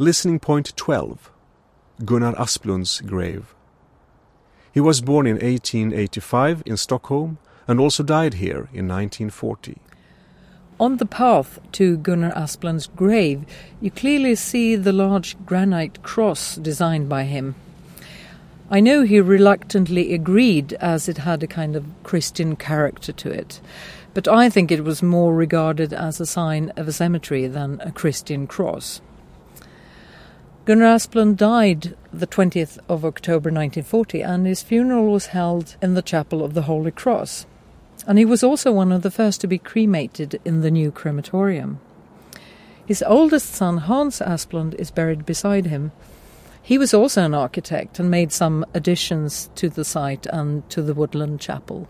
Listening point 12 Gunnar Asplund's grave. He was born in 1885 in Stockholm and also died here in 1940. On the path to Gunnar Asplund's grave, you clearly see the large granite cross designed by him. I know he reluctantly agreed as it had a kind of Christian character to it, but I think it was more regarded as a sign of a cemetery than a Christian cross. Gunnar Asplund died the 20th of October 1940 and his funeral was held in the Chapel of the Holy Cross and he was also one of the first to be cremated in the new crematorium. His oldest son, Hans Asplund, is buried beside him. He was also an architect and made some additions to the site and to the woodland chapel.